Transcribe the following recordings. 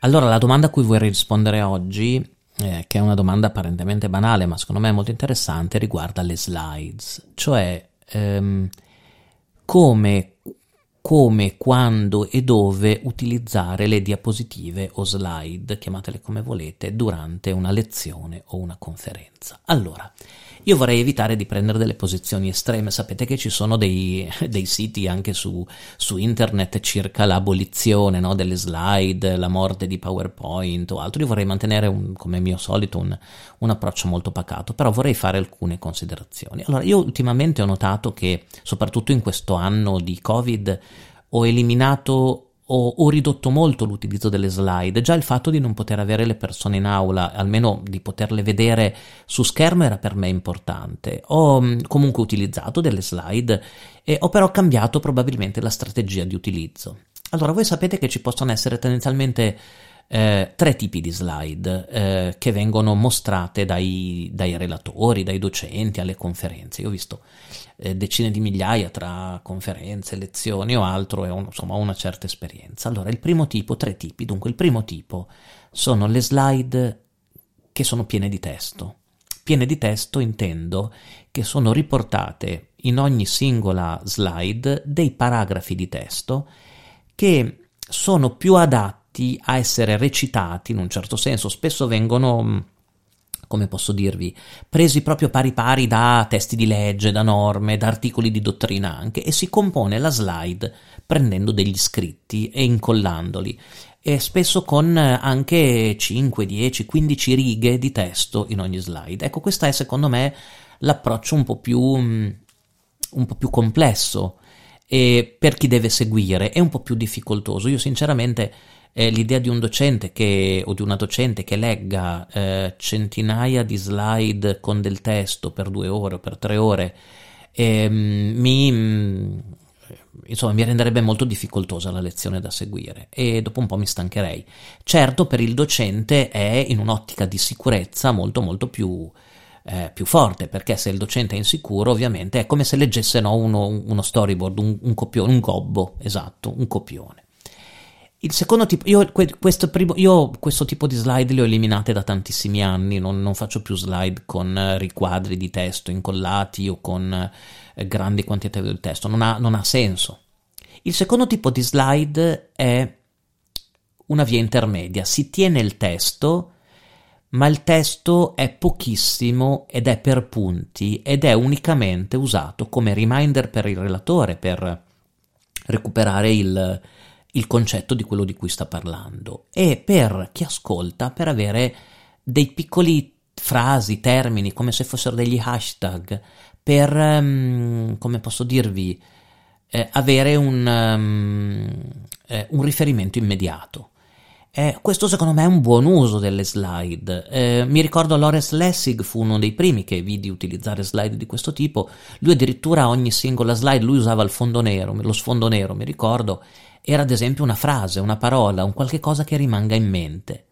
Allora, la domanda a cui vorrei rispondere oggi, eh, che è una domanda apparentemente banale, ma secondo me molto interessante, riguarda le slides, cioè ehm, come come, quando e dove utilizzare le diapositive o slide, chiamatele come volete, durante una lezione o una conferenza. Allora, io vorrei evitare di prendere delle posizioni estreme, sapete che ci sono dei, dei siti anche su, su, internet circa l'abolizione no, delle slide, la morte di PowerPoint o altro, io vorrei mantenere un, come mio solito un, un approccio molto pacato, però vorrei fare alcune considerazioni. Allora, io ultimamente ho notato che, soprattutto in questo anno di Covid, ho eliminato ho, ho, ridotto molto l'utilizzo delle slide. Già il fatto di non poter avere le persone in aula, almeno di poterle vedere su schermo, era per me importante. Ho mm, comunque utilizzato delle slide e ho però cambiato probabilmente la strategia di utilizzo. Allora, voi sapete che ci possono essere tendenzialmente eh, tre tipi di slide eh, che vengono mostrate dai, dai, relatori, dai docenti alle conferenze. Io ho visto eh, decine di migliaia tra conferenze, lezioni o altro e ho insomma una certa esperienza. Allora, il primo tipo, tre tipi. Dunque, il primo tipo sono le slide che sono piene di testo. Piene di testo intendo che sono riportate in ogni singola slide dei paragrafi di testo che sono più adatti adatti a essere recitati in un certo senso, spesso vengono mm, come posso dirvi, presi proprio pari pari da testi di legge, da norme, da articoli di dottrina anche, e si compone la slide prendendo degli scritti e incollandoli, e spesso con anche 5, 10, 15 righe di testo in ogni slide. Ecco, questo è secondo me l'approccio un po' più, mm, un po' più complesso e per chi deve seguire, è un po' più difficoltoso. Io sinceramente eh, l'idea di un docente che, o di una docente che legga eh, centinaia di slide con del testo per due ore o per tre ore eh, mi, mm, insomma, mi renderebbe molto difficoltosa la lezione da seguire e dopo un po' mi stancherei. Certo, per il docente è in un'ottica di sicurezza molto molto più, eh, più forte, perché se il docente è insicuro, ovviamente è come se leggesse no, uno, uno, storyboard, un, un copione, un gobbo, esatto, un copione. Il secondo tipo, io questo, primo, io questo, tipo di slide le ho eliminate da tantissimi anni, non, non faccio più slide con eh, riquadri di testo incollati o con eh, grandi quantità di testo, non ha, non ha senso. Il secondo tipo di slide è una via intermedia, si tiene il testo, ma il testo è pochissimo ed è per punti ed è unicamente usato come reminder per il relatore per recuperare il, il concetto di quello di cui sta parlando e per chi ascolta per avere dei piccoli frasi, termini, come se fossero degli hashtag, per, um, come posso dirvi, eh, avere un, um, eh, un, riferimento immediato. Eh, questo secondo me è un buon uso delle slide. Eh, mi ricordo Lawrence Lessig fu uno dei primi che vidi utilizzare slide di questo tipo. Lui addirittura ogni singola slide, lui usava il fondo nero, lo sfondo nero, mi ricordo, era ad esempio una frase, una parola, un qualche cosa che rimanga in mente.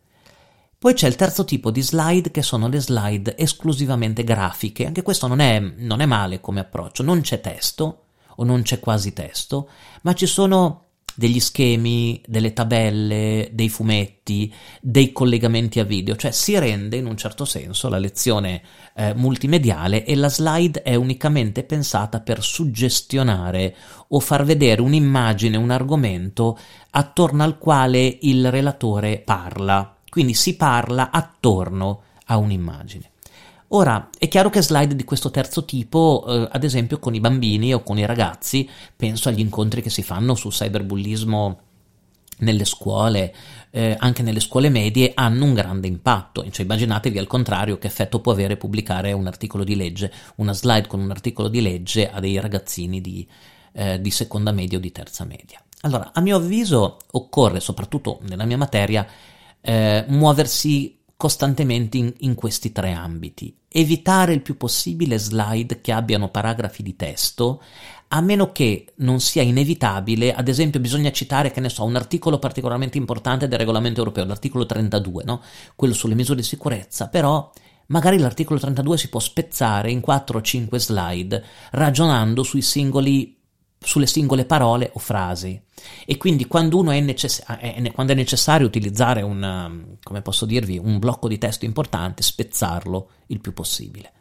Poi c'è il terzo tipo di slide che sono le slide esclusivamente grafiche, anche questo non è, non è male come approccio, non c'è testo o non c'è quasi testo, ma ci sono degli schemi, delle tabelle, dei fumetti, dei collegamenti a video, cioè si rende in un certo senso la lezione eh, multimediale e la slide è unicamente pensata per suggestionare o far vedere un'immagine, un argomento attorno al quale il relatore parla. Quindi si parla attorno a un'immagine. Ora, è chiaro che slide di questo terzo tipo, eh, ad esempio con i bambini o con i ragazzi, penso agli incontri che si fanno sul cyberbullismo nelle scuole, eh, anche nelle scuole medie, hanno un grande impatto. Cioè, immaginatevi al contrario che effetto può avere pubblicare un articolo di legge, una slide con un articolo di legge a dei ragazzini di, eh, di seconda media o di terza media. Allora, a mio avviso, occorre, soprattutto nella mia materia, eh, muoversi costantemente in, in, questi tre ambiti. Evitare il più possibile slide che abbiano paragrafi di testo, a meno che non sia inevitabile, ad esempio bisogna citare, che ne so, un articolo particolarmente importante del regolamento europeo, l'articolo 32, no? quello sulle misure di sicurezza, però magari l'articolo 32 si può spezzare in 4 o 5 slide ragionando sui singoli sulle singole parole o frasi. E quindi quando, è, necess- è, quando è necessario utilizzare un, um, dirvi, un blocco di testo importante, spezzarlo il più possibile.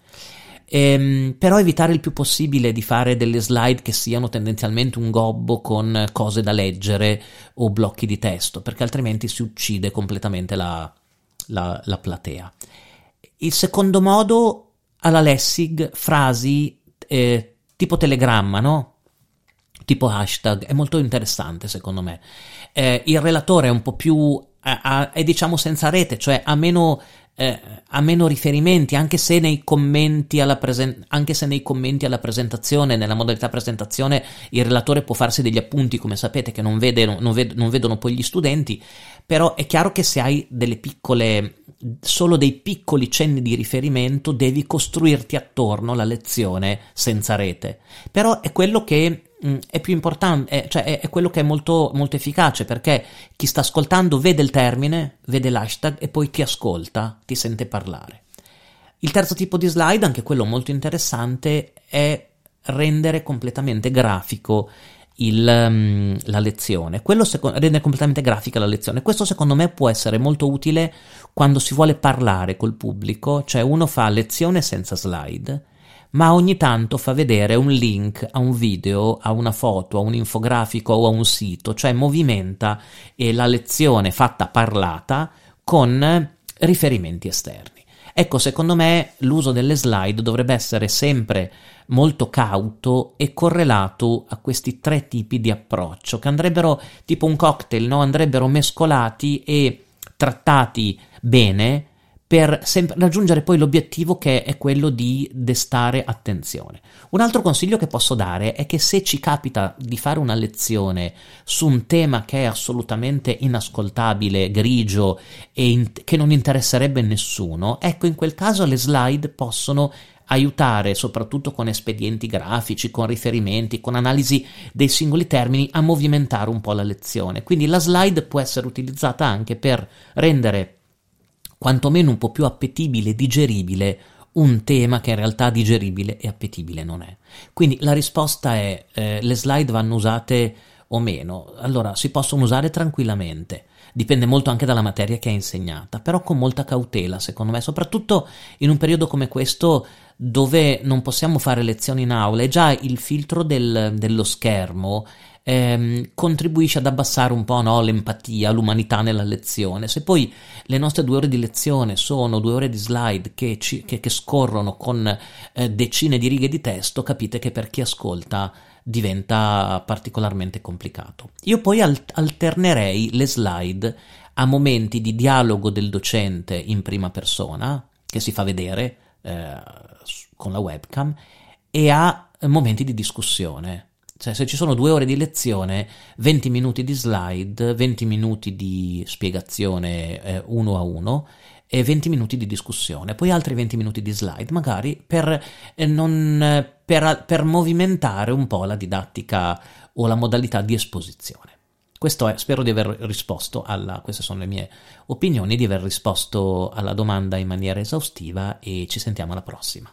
Ehm, però evitare il più possibile di fare delle slide che siano tendenzialmente un gobbo con cose da leggere o blocchi di testo, perché altrimenti si uccide completamente la, la, la platea. Il secondo modo, alla Lessig, frasi eh, tipo telegramma, no? Tipo hashtag, è molto interessante secondo me. Eh, il relatore è un po' più, è diciamo senza rete, cioè ha meno eh, ha meno riferimenti, anche se, nei commenti alla presen- anche se nei commenti alla presentazione, nella modalità presentazione, il relatore può farsi degli appunti, come sapete, che non, vede, non, ved- non vedono poi gli studenti, però è chiaro che se hai delle piccole, solo dei piccoli cenni di riferimento, devi costruirti attorno la lezione senza rete. Però è quello che Mm, è più importante, è, cioè è, è, quello che è molto, molto efficace perché chi sta ascoltando vede il termine, vede l'hashtag e poi ti ascolta, ti sente parlare. Il terzo tipo di slide, anche quello molto interessante, è rendere completamente grafico il, um, la lezione. Quello seco- rende completamente grafica la lezione. Questo secondo me può essere molto utile quando si vuole parlare col pubblico, cioè uno fa lezione senza slide ma ogni tanto fa vedere un link a un video, a una foto, a un infografico o a un sito, cioè movimenta la lezione fatta parlata con riferimenti esterni. Ecco, secondo me l'uso delle slide dovrebbe essere sempre molto cauto e correlato a questi tre tipi di approccio, che andrebbero tipo un cocktail, no? andrebbero mescolati e trattati bene per sem- raggiungere poi l'obiettivo che è quello di destare attenzione. Un altro consiglio che posso dare è che se ci capita di fare una lezione su un tema che è assolutamente inascoltabile, grigio e in- che non interesserebbe nessuno, ecco in quel caso le slide possono aiutare soprattutto con espedienti grafici, con riferimenti, con analisi dei singoli termini a movimentare un po' la lezione. Quindi la slide può essere utilizzata anche per rendere quantomeno un po' più appetibile e digeribile un tema che in realtà digeribile e appetibile non è. Quindi la risposta è eh, le slide vanno usate o meno. Allora, si possono usare tranquillamente. Dipende molto anche dalla materia che è insegnata, però con molta cautela, secondo me, soprattutto in un periodo come questo dove non possiamo fare lezioni in aula e già il filtro del, dello schermo ehm, contribuisce ad abbassare un po' no, l'empatia, l'umanità nella lezione. Se poi le nostre due ore di lezione sono due ore di slide che, ci, che, che scorrono con eh, decine di righe di testo, capite che per chi ascolta diventa particolarmente complicato. Io poi alternerei le slide a momenti di dialogo del docente in prima persona, che si fa vedere eh, con la webcam, e a momenti di discussione. Cioè, se ci sono due ore di lezione, 20 minuti di slide, 20 minuti di spiegazione eh, uno a uno e 20 minuti di discussione, poi altri 20 minuti di slide, magari per, eh, non, per, per movimentare un po' la didattica o la modalità di esposizione. Questo è, spero di aver risposto alla, queste sono le mie opinioni, di aver risposto alla domanda in maniera esaustiva e ci sentiamo alla prossima.